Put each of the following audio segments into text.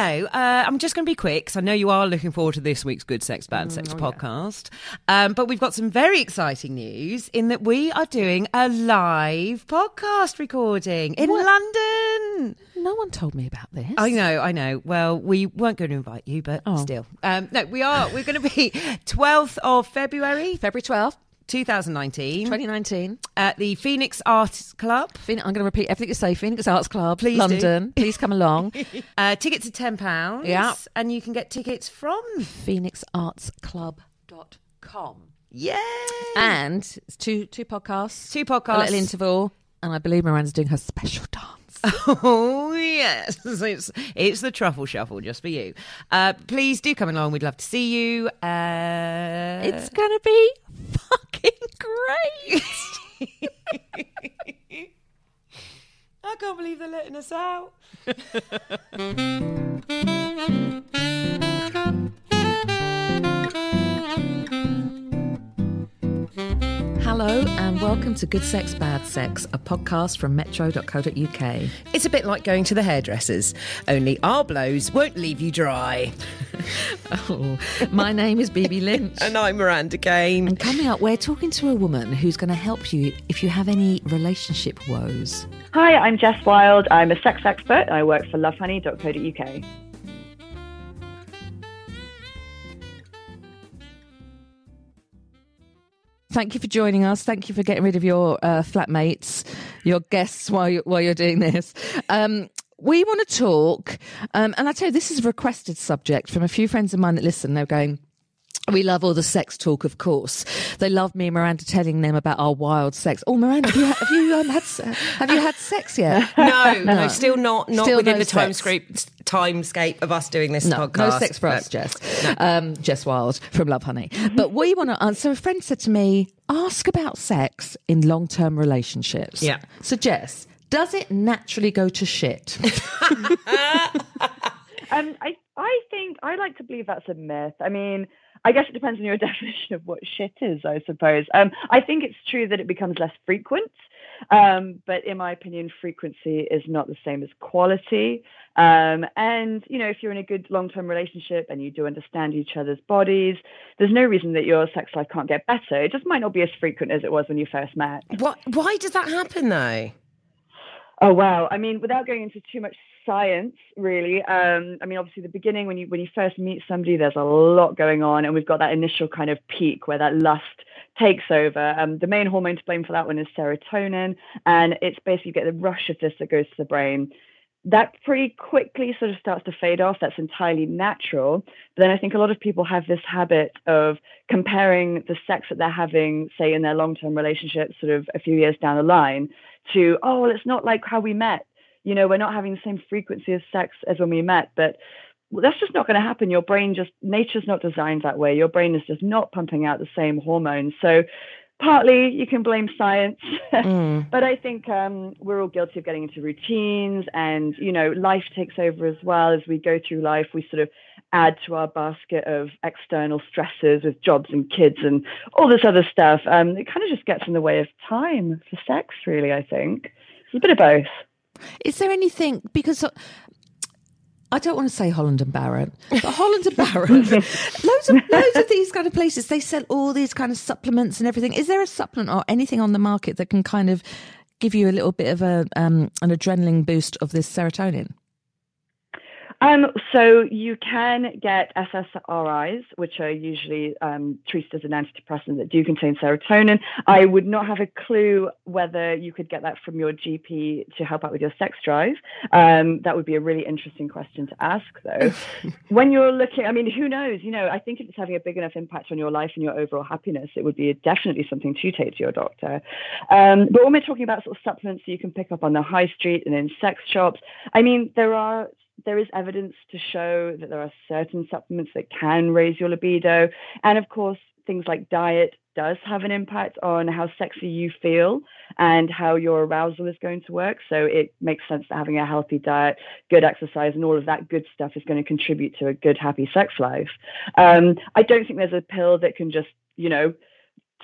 hello. Uh, I'm just going to be quick because I know you are looking forward to this week's Good Sex, Bad Sex podcast. Um, but we've got some very exciting news in that we are doing a live podcast recording in London. No one told me about this. I know, I know. Well, we weren't going to invite you, but Oh. still. Um, no, we are. We're going to be 12th of February, February 12th, 2019, 2019. at the Phoenix Arts Club. Phoenix, I'm going to repeat everything you say. Phoenix Arts Club, Please do. London. Please come along. Uh, tickets are £10. Yeah. And you can get tickets from. PhoenixArtsClub.com. Yay! And it's two two podcasts, Two a podcasts. little interval, and I believe Miranda's doing her special dance. Oh yes, it's it's the truffle shuffle just for you. Uh, please do come along. We'd love to see you. Uh, it's going to be fucking great. I can't believe they're letting us out. Hello and welcome to Good Sex, Bad Sex, a podcast from metro.co.uk. It's a bit like going to the hairdressers, only our blows won't leave you dry. Oh, my name is Bibi Lynch. And I'm Miranda Kane. And coming up, we're talking to a woman who's going to help you if you have any relationship woes. Hi, I'm Jess Wilde. I'm a sex expert. I work for lovehoney.co.uk. Thank you for joining us. Thank you for getting rid of your uh, flatmates, your guests while you're, while you're doing this. Um, we want to talk, um, and I tell you, this is a requested subject from a few friends of mine that listen. They're going, we love all the sex talk, of course. They love me and Miranda telling them about our wild sex. Oh, Miranda, have you, have you um, had have you had sex yet? No, no, still not not Still within no the sex. timescape timescape of us doing this No, podcast. no sex for us, No. Jess. Um, Jess Wilde from Lovehoney. But we want to answer. A friend said to me, ask about sex in long term relationships. Yeah. So, Jess, does it naturally go to shit? Um, I, I think I like to believe that's a myth. I mean, I guess it depends on your definition of what shit is, I suppose. Um, I think it's true that it becomes less frequent. Um, but in my opinion, frequency is not the same as quality. Um, and, you know, if you're in a good long term relationship and you do understand each other's bodies, there's no reason that your sex life can't get better. It just might not be as frequent as it was when you first met. What, why does that happen though? Oh wow! I mean, without going into too much science, really. Um, I mean, obviously, the beginning when you when you first meet somebody, there's a lot going on, and we've got that initial kind of peak where that lust takes over. Um, the main hormone to blame for that one is serotonin, and it's basically you get the rush of this that goes to the brain. That pretty quickly sort of starts to fade off. That's entirely natural. But then I think a lot of people have this habit of comparing the sex that they're having, say, in their long term relationship, sort of a few years down the line, to, oh, well, it's not like how we met. You know, we're not having the same frequency of sex as when we met, but well, that's just not going to happen. Your brain just, nature's not designed that way. Your brain is just not pumping out the same hormones. So, partly you can blame science, but I think um, we're all guilty of getting into routines, and you know, life takes over as well as we go through life. We sort of add to our basket of external stresses with jobs and kids and all this other stuff. Um, it kind of just gets in the way of time for sex, really. I think it's a bit of both. Is there anything because I don't want to say Holland and Barrett, but Holland and Barrett, loads of loads of these kind of places they sell all these kind of supplements and everything. Is there a supplement or anything on the market that can kind of give you a little bit of a um, an adrenaline boost of this serotonin? Um, so you can get SSRIs, which are usually um, treated as an antidepressant that do contain serotonin. I would not have a clue whether you could get that from your GP to help out with your sex drive. Um, that would be a really interesting question to ask, though. when you're looking, I mean, who knows? You know, I think if it's having a big enough impact on your life and your overall happiness, it would be definitely something to take to your doctor. Um, but when we're talking about sort of supplements that you can pick up on the high street and in sex shops, I mean, there are there is evidence to show that there are certain supplements that can raise your libido. And of course, things like diet does have an impact on how sexy you feel and how your arousal is going to work. So it makes sense that having a healthy diet, good exercise, and all of that good stuff is going to contribute to a good, happy sex life. Um, I don't think there's a pill that can just, you know,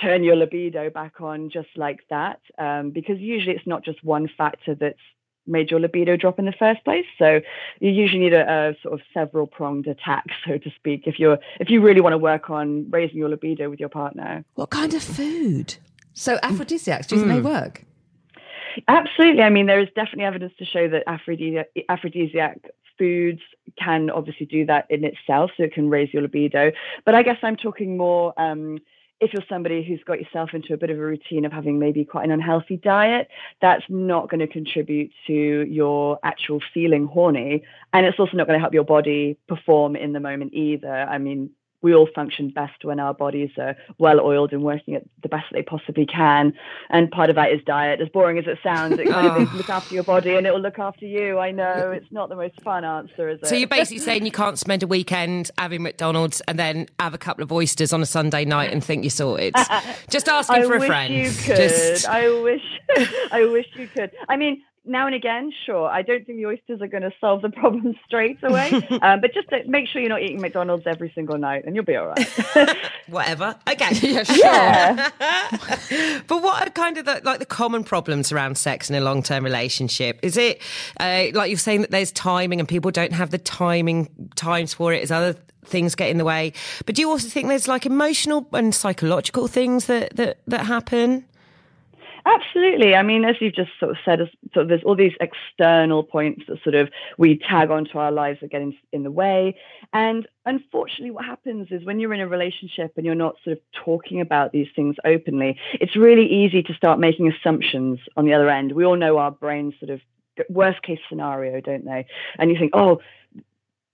turn your libido back on just like that, um, because usually it's not just one factor that's made your libido drop in the first place. So you usually need a, a sort of several pronged attack, so to speak, if you're if you really want to work on raising your libido with your partner. What kind of food? So aphrodisiacs, do you think they work? Absolutely. I mean, there is definitely evidence to show that aphrodisiac, aphrodisiac foods can obviously do that in itself, so it can raise your libido. But I guess I'm talking more. Um, if you're somebody who's got yourself into a bit of a routine of having maybe quite an unhealthy diet, that's not going to contribute to your actual feeling horny. And it's also not going to help your body perform in the moment either. I mean, we all function best when our bodies are well oiled and working at the best they possibly can. And part of that is diet. As boring as it sounds, it kind of oh. is look after your body and it will look after you. I know it's not the most fun answer, is it? So you're basically saying you can't spend a weekend having McDonald's and then have a couple of oysters on a Sunday night and think you're sorted. Just asking I for a wish friend. you could. Just- I wish. I wish you could. I mean, now and again, sure. I don't think the oysters are going to solve the problem straight away. um, but just to make sure you're not eating McDonald's every single night, and you'll be all right. whatever. Okay. Yeah, sure. yeah. but what are kind of the, like the common problems around sex in a long term relationship? Is it uh, like you're saying that there's timing and people don't have the timing times for it as other things get in the way? But do you also think there's like emotional and psychological things that that, that happen? Absolutely. I mean, as you've just sort of said, sort of there's all these external points that sort of we tag onto our lives that get in, in the way. And unfortunately, what happens is when you're in a relationship and you're not sort of talking about these things openly, it's really easy to start making assumptions on the other end. We all know our brains sort of worst case scenario, don't they? And you think, oh,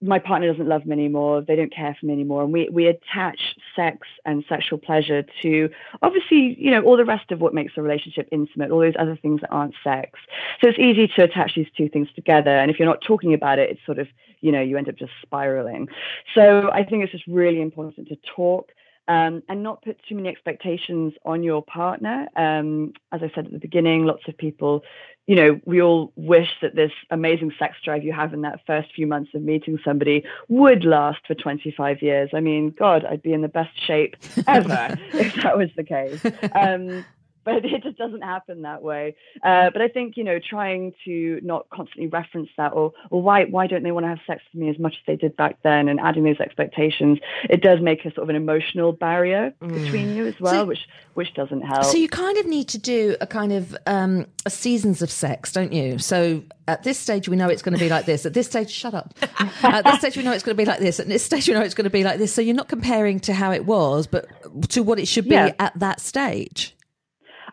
my partner doesn't love me anymore. They don't care for me anymore. And we, we attach sex and sexual pleasure to obviously, you know, all the rest of what makes a relationship intimate, all those other things that aren't sex. So it's easy to attach these two things together. And if you're not talking about it, it's sort of, you know, you end up just spiraling. So I think it's just really important to talk. Um, and not put too many expectations on your partner. Um, as I said at the beginning, lots of people, you know, we all wish that this amazing sex drive you have in that first few months of meeting somebody would last for 25 years. I mean, God, I'd be in the best shape ever if that was the case. Um, but it just doesn't happen that way. Uh, but I think you know, trying to not constantly reference that, or or why why don't they want to have sex with me as much as they did back then, and adding those expectations, it does make a sort of an emotional barrier between you as well, So- which which doesn't help. So you kind of need to do a kind of um, a seasons of sex, don't you? So at this stage we know it's going to be like this. At this stage, shut up. at this stage we know it's going to be like this. At this stage we know it's going to be like this. So you're not comparing to how it was, but to what it should be Yeah. at that stage.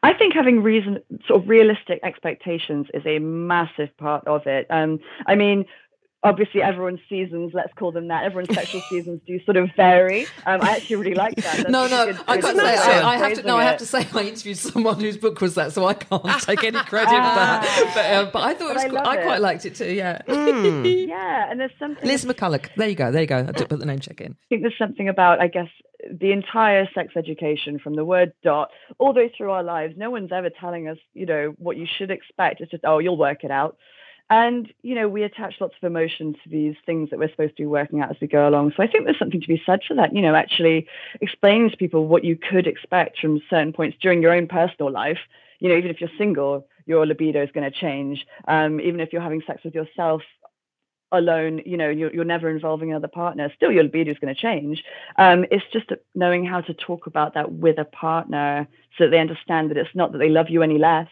I think having reason, sort of realistic expectations is a massive part of it. Um, I mean, obviously everyone's seasons, let's call them that, everyone's sexual seasons do sort of vary. Um, I actually really like that. That's No, no, good- I can't say. I, I have to. phrasing No, I have to say. I interviewed someone whose book was that, so I can't take any credit for that. But, uh, but I thought it was. I qu- love I quite it. liked it too. Yeah. Yeah, and there's something Liz McCulloch. There you go. There you go. I did put the name check in. I think there's something about, I guess, the entire sex education from the word dot all the way through our lives. No one's ever telling us, you know, what you should expect. It's just, oh, you'll work it out. And, you know, we attach lots of emotion to these things that we're supposed to be working out as we go along. So I think there's something to be said for that, you know, actually explaining to people what you could expect from certain points during your own personal life. You know, even if you're single, your libido is going to change. Um, even if you're having sex with yourself alone, you know, you're, you're never involving another partner, still your libido is going to change. Um, it's just knowing how to talk about that with a partner so that they understand that it's not that they love you any less.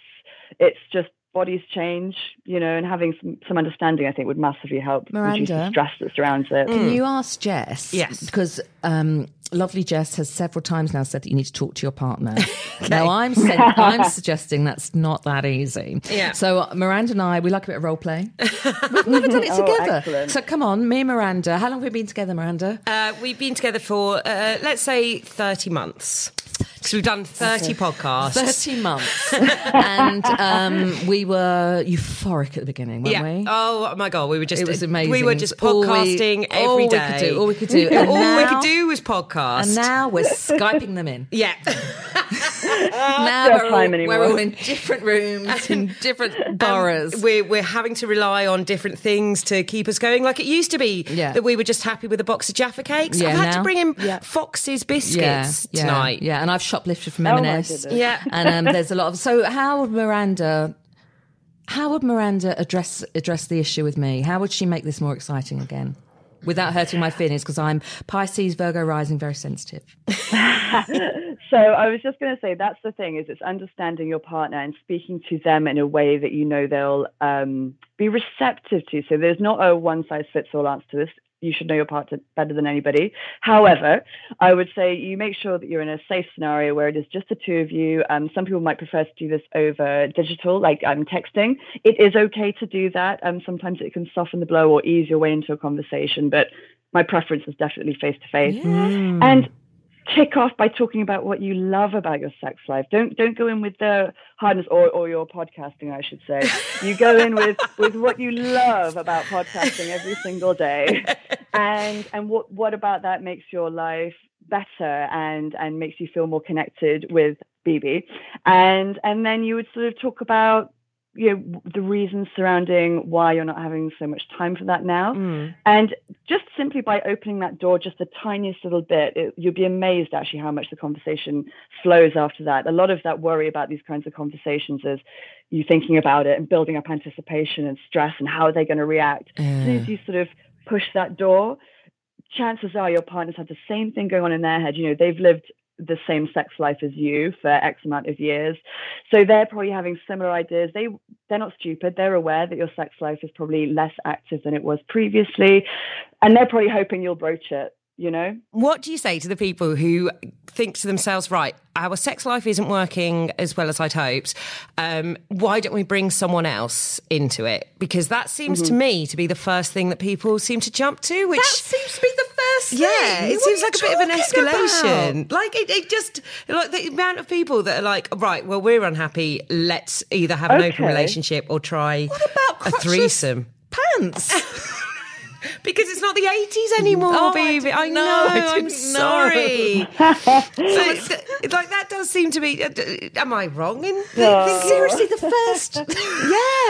It's just bodies change, you know, and having some, some understanding, I think, would massively help reduce the stress that surrounds it. Can you ask Jess? Yes. Because um, lovely Jess has several times now said that you need to talk to your partner. Now I'm sen- I'm suggesting that's not that easy. Yeah. So uh, Miranda and I, we like a bit of role play. We've never done it Oh, together. excellent. So come on, me and Miranda. How long have we been together, Miranda? Uh, we've been together for uh, let's say thirty months. Because we've done 30 podcasts. 30 months. and um, we were euphoric at the beginning, weren't yeah. we? Oh my god, we were just It was amazing. We were just It's all we- podcasting all every we could do, all we could do. All we could do was podcast. and now we're Skyping them in. yeah. now we're, time all, anymore. we're all in different rooms, in different boroughs. we're we're having to rely on different things to keep us going, like it used to be. Yeah. That we were just happy with a box of Jaffa cakes. Yeah, I've had now- to bring in Yeah. Fox's yeah, biscuits yeah, tonight. Yeah, and I've shoplifted from Oh M&S. goodness. Yeah. and um, there's a lot of. So, how would Miranda? How would Miranda address address the issue with me? How would she make this more exciting again? Without hurting my feelings, because I'm Pisces, Virgo rising, very sensitive. so I was just going to say that's the thing is it's understanding your partner and speaking to them in a way that you know they'll um, be receptive to. So there's not a one size fits all answer to this you should know your partner better than anybody. However, I would say you make sure that you're in a safe scenario where it is just the two of you. Um, some people might prefer to do this over digital, like um, texting. It is okay to do that. Um, sometimes it can soften the blow or ease your way into a conversation, but my preference is definitely face to face. And kick off by talking about what you love about your sex life. Don't don't go in with the hardness or, or your podcasting, I should say. You go in with with what you love about podcasting every single day, and and what what about that makes your life better and and makes you feel more connected with Bibi, and and then you would sort of talk about you know the reasons surrounding why you're not having so much time for that now. Mm. and just simply by opening that door just the tiniest little bit it, you'll be amazed actually how much the conversation flows after that. A lot of that worry about these kinds of conversations is you thinking about it and building up anticipation and stress and how are they going to react. As soon as you sort of push that door chances are your partners have the same thing going on in their head you know they've lived the same sex life as you for X amount of years. So they're probably having similar ideas. They they're not stupid. They're aware that your sex life is probably less active than it was previously. And they're probably hoping you'll broach it you know? What do you say to the people who think to themselves, right, our sex life isn't working as well as I'd hoped. Um, why don't we bring someone else into it? Because that seems mm-hmm. to me to be the first thing that people seem to jump to. Which that seems to be the first thing. Yeah, it what seems like a bit of an escalation. About? Like it, it, just like the amount of people that are like, right, well, we're unhappy. Let's either have an okay. open relationship or try what about a threesome. Pants. because it's not the 80s anymore, oh, baby. I, I know. I am sorry. so like that does seem to be. Uh, am I wrong in no. seriously the first?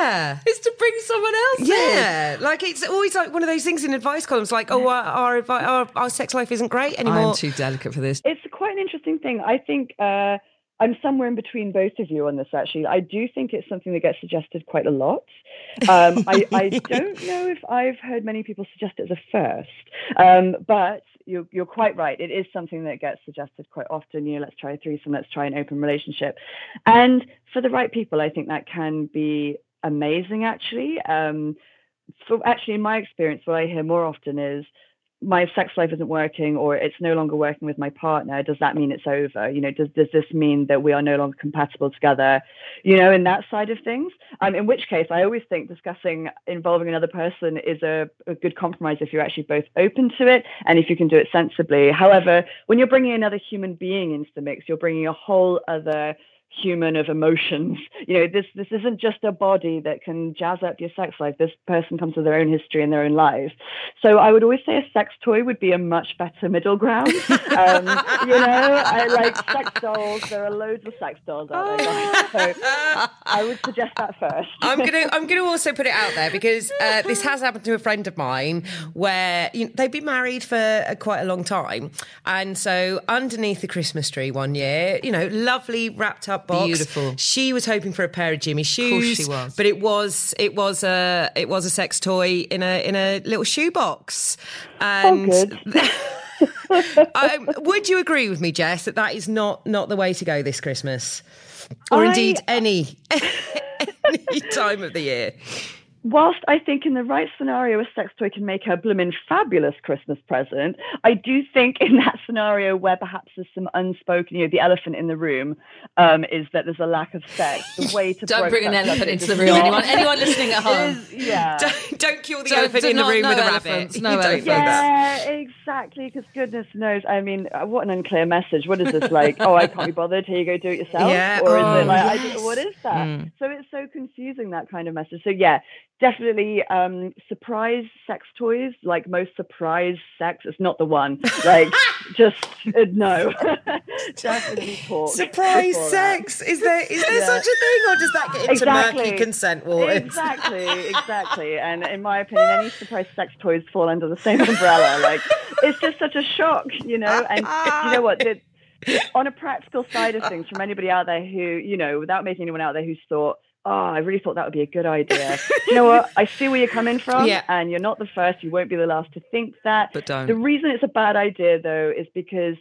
yeah, is to bring someone else. Yeah, in. like it's always like one of those things in advice columns, like oh our our, our, our sex life isn't great anymore. I'm too delicate for this. It's quite an interesting thing. I think. Uh, I'm somewhere in between both of you on this, actually. I do think it's something that gets suggested quite a lot. Um, I, I, don't know if I've heard many people suggest it as a first, um, but you're, you're, quite right. It is something that gets suggested quite often. You know, let's try a threesome, let's try an open relationship. And for the right people, I think that can be amazing, actually. Um, so, actually, in my experience, what I hear more often is, my sex life isn't working or it's no longer working with my partner does that mean it's over? You know does, does this mean that we are no longer compatible together? You know in that side of things. Um, in which case i always think discussing involving another person is a, a good compromise if you're actually both open to it and if you can do it sensibly. However when you're bringing another human being into the mix you're bringing a whole other human of emotions. You know, this this isn't just a body that can jazz up your sex life. This person comes with their own history and their own lives. So I would always say a sex toy would be a much better middle ground. um, you know, I like sex dolls. There are loads of sex dolls out there. So I would suggest that first. I'm gonna I'm gonna also put it out there because uh, this has happened to a friend of mine where you know, they've been married for a, quite a long time, and so underneath the Christmas tree one year, you know, lovely wrapped up box. Beautiful. She was hoping for a pair of Jimmy Choos. Of she was. But it was it was a it was a sex toy in a in a little shoe box. And oh, good. um, would you agree with me, Jess, that that is not not the way to go this Christmas, or I, indeed any any time of the year? Whilst I think in the right scenario, a sex toy can make a blooming fabulous Christmas present, I do think in that scenario where perhaps there's some unspoken, you know, the elephant in the room um, is that there's a lack of sex. The way to don't bring an elephant into the room. Anyone, anyone listening at home, is, yeah, don't, don't kill the don't, elephant in the room no with a rabbit. No elephants. Yeah, exactly. Because goodness knows, I mean, uh, what an unclear message. What is this like? oh, I can't be bothered. Here you go, do it yourself. Yeah. Or oh, is it like, yes. I, what is that? Mm. So it's so confusing that kind of message. So yeah, definitely um, surprise sex toys like most surprise sex it's not the one. Like just uh, no. Definitely talk surprise sex? Is there is there yeah. such a thing or does that get into exactly. murky consent waters exactly exactly. And in my opinion any surprise sex toys fall under the same umbrella. Like it's just such a shock you know? And you know what? The, on a practical side of things from anybody out there who you know without making anyone out there who's thought oh, I really thought that would be a good idea. you know what? I see where you're coming from, Yeah. and you're not the first. You won't be the last to think that. But don't. The reason it's a bad idea, though, is because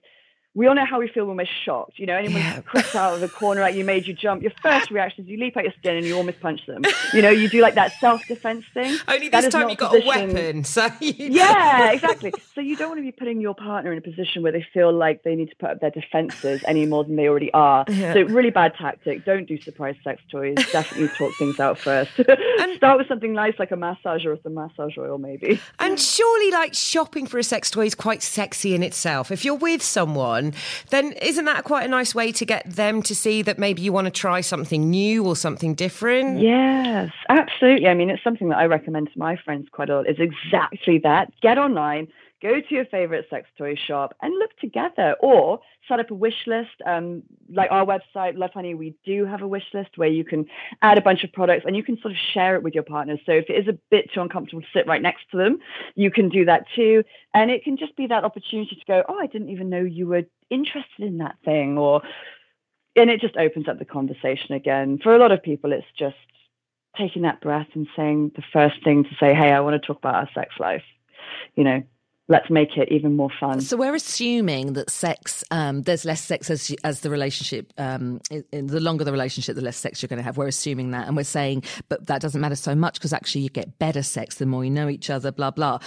we all know how we feel when we're shocked. You know, anyone Yeah. crept out of the corner at you, made you jump. Your first reaction is you leap out your skin and you almost punch them. You know, you do like that self-defense thing. Only this time you got a weapon, so you Yeah, exactly. So you don't want to be putting your partner in a position where they feel like they need to put up their defenses any more than they already are. Yeah. So really bad tactic. Don't do surprise sex toys. Definitely talk things out first. Start with something nice like a massage or some massage oil, maybe. And surely, like shopping for a sex toy is quite sexy in itself. If you're with someone, then isn't that quite a nice way to get them to see that maybe you want to try something new or something different? Yes, absolutely. I mean, it's something that I recommend to my friends quite a lot. Is exactly that. Get online, go to your favorite sex toy shop, and look together, or set up a wish list. Um, like our website, Lovehoney, we do have a wish list where you can add a bunch of products and you can sort of share it with your partner. So if it is a bit too uncomfortable to sit right next to them, you can do that too. And it can just be that opportunity to go, oh, I didn't even know you were interested in that thing, or and it just opens up the conversation again. For a lot of people, it's just taking that breath and saying the first thing to say, "Hey, I want to talk about our sex life." You know, let's make it even more fun. So we're assuming that sex, um, there's less sex as as the relationship, um, in, in the longer the relationship, the less sex you're going to have. We're assuming that, and we're saying, but that doesn't matter so much because actually you get better sex the more you know each other. Blah blah.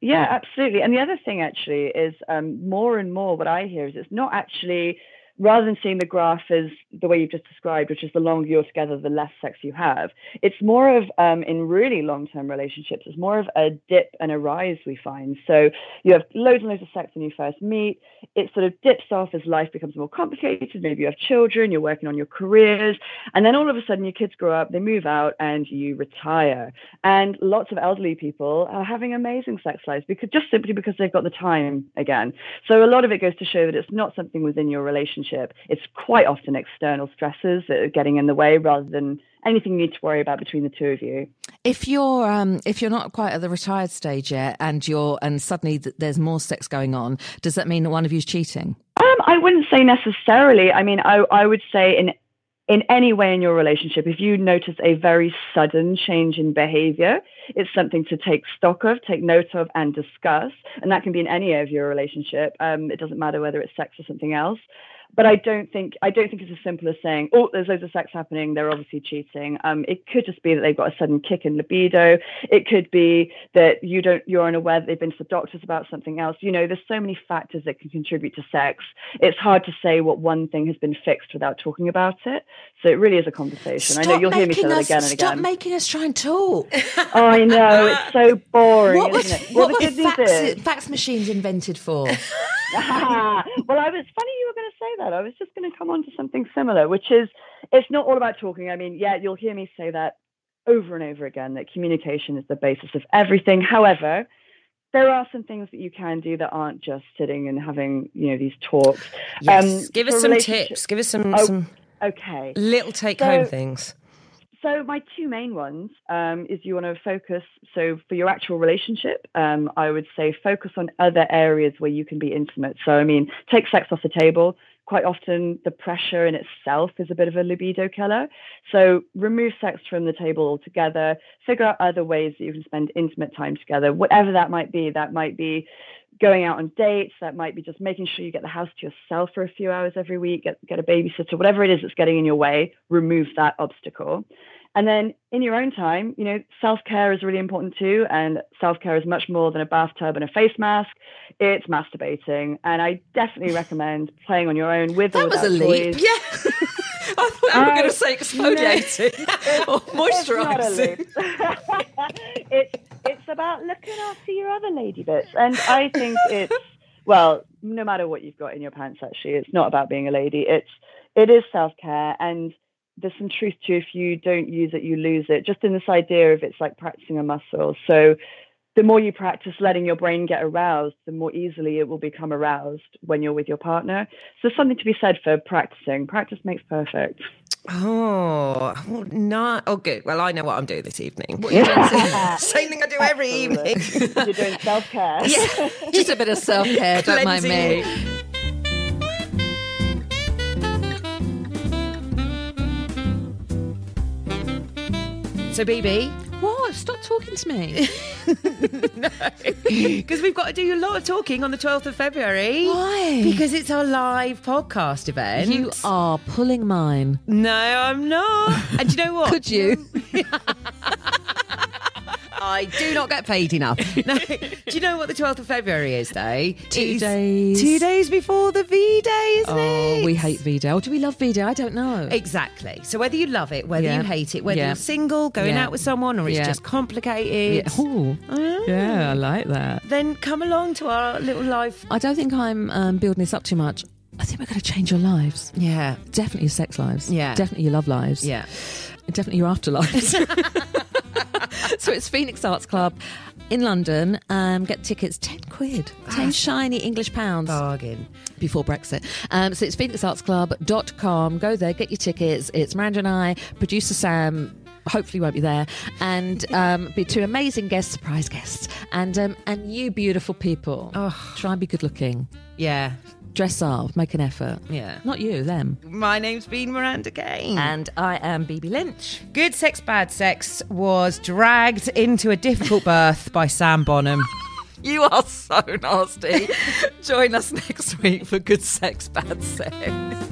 Yeah, absolutely. And the other thing actually is um, more and more what I hear is it's not actually rather than seeing the graph as the way you've just described, which is the longer you're together, the less sex you have. It's more of um, in really long-term relationships, it's more of a dip and a rise we find. So you have loads and loads of sex when you first meet. It sort of dips off as life becomes more complicated. Maybe you have children, you're working on your careers, and then all of a sudden your kids grow up, they move out, and you retire. And lots of elderly people are having amazing sex lives because just simply because they've got the time again. So a lot of it goes to show that it's not something within your relationship. It's quite often external stresses that are getting in the way rather than anything you need to worry about between the two of you. If you're um, if you're not quite at the retired stage yet, and you're and suddenly th- there's more sex going on, does that mean that one of you's cheating? Um, I wouldn't say necessarily. I mean, I, I would say in in any way in your relationship, if you notice a very sudden change in behavior, it's something to take stock of, take note of, and discuss. And that can be in any area of your relationship. Um, it doesn't matter whether it's sex or something else. But I don't think I don't think it's as simple as saying, "Oh, there's loads of sex happening. They're obviously cheating." Um, it could just be that they've got a sudden kick in libido. It could be that you don't you're unaware that they've been to the doctors about something else. You know, there's so many factors that can contribute to sex. It's hard to say what one thing has been fixed without talking about it. So it really is a conversation. I know you'll hear me say that again and again. Stop making us try and talk. I know it's so boring, what was, isn't it? what the were fax, fax machines invented for? Ah, well, I was funny you were going to say that. I was just going to come on to something similar, which is it's not all about talking. I mean, yeah, you'll hear me say that over and over again that communication is the basis of everything. However, there are some things that you can do that aren't just sitting and having, you know, these talks. Yes. Um, Give us some tips. Give us some, Oh. some Okay. little take home So- things. So my two main ones um, is you want to focus. So for your actual relationship, um, I would say focus on other areas where you can be intimate. So I mean, take sex off the table. Quite often, the pressure in itself is a bit of a libido killer. So remove sex from the table altogether. Figure out other ways that you can spend intimate time together, whatever that might be. That might be going out on dates. That might be just making sure you get the house to yourself for a few hours every week. Get get a babysitter. Whatever it is that's getting in your way, remove that obstacle. And then in your own time, you know, self care is really important too. And self care is much more than a bathtub and a face mask. It's masturbating. And I definitely recommend playing on your own with or That was without a leap. toys. Yeah. I thought you were going to say exfoliating or It's not a moisturising. loop. it's it's about looking after your other lady bits, and I think it's well, no matter what you've got in your pants, actually, it's not about being a lady. It's it is self care, and there's some truth to if you don't use it, you lose it. Just in this idea of it's like practicing a muscle. So the more you practice letting your brain get aroused, the more easily it will become aroused when you're with your partner. So something to be said for practicing. Practice makes perfect. Oh, well, no. Oh, good. Well, I know what I'm doing this evening. Same thing I do every evening. You're doing self care. Yeah. Just a bit of self care, don't mind me. So, Bibi, What? Stop talking to me. No. Because we've got to do a lot of talking on the 12th of February. Why? Because it's our live podcast event. you are pulling mine. No, I'm not. And do you know what? Could you? I do not get paid enough. No. Do you know what the 12th of February is, though? Two It's days. Two days before the V Day, isn't Oh, it? we hate V-Day. Or do we love V-Day? I don't know. Exactly. So whether you love it, whether Yeah. you hate it, whether Yeah. you're single, going Yeah. out with someone, or it's just complicated, yeah. Ooh. yeah, I like that. then come along to our little live. I don't think I'm um, building this up too much. I think we're going to change your lives. Yeah. Definitely your sex lives. Yeah. Definitely your love lives. Yeah. Definitely your afterlives. so it's Phoenix Arts Club in London. Um, get tickets, 10 quid. 10 shiny English pounds. Bargain. before Brexit. Um, so it's phoenixartsclub.com. Go there, get your tickets. It's Miranda and I, producer Sam. Hopefully won't be there, and um, be two amazing guests, surprise guests, and um, and you beautiful people. Try and be good looking, Yeah. Dress up, make an effort. Yeah. Not you, them. My name's been Miranda Kane. And I am Bibi Lynch. Good Sex, Bad Sex was dragged into a difficult birth by Sam Bonham. You are so nasty. Join us next week for Good Sex, Bad Sex.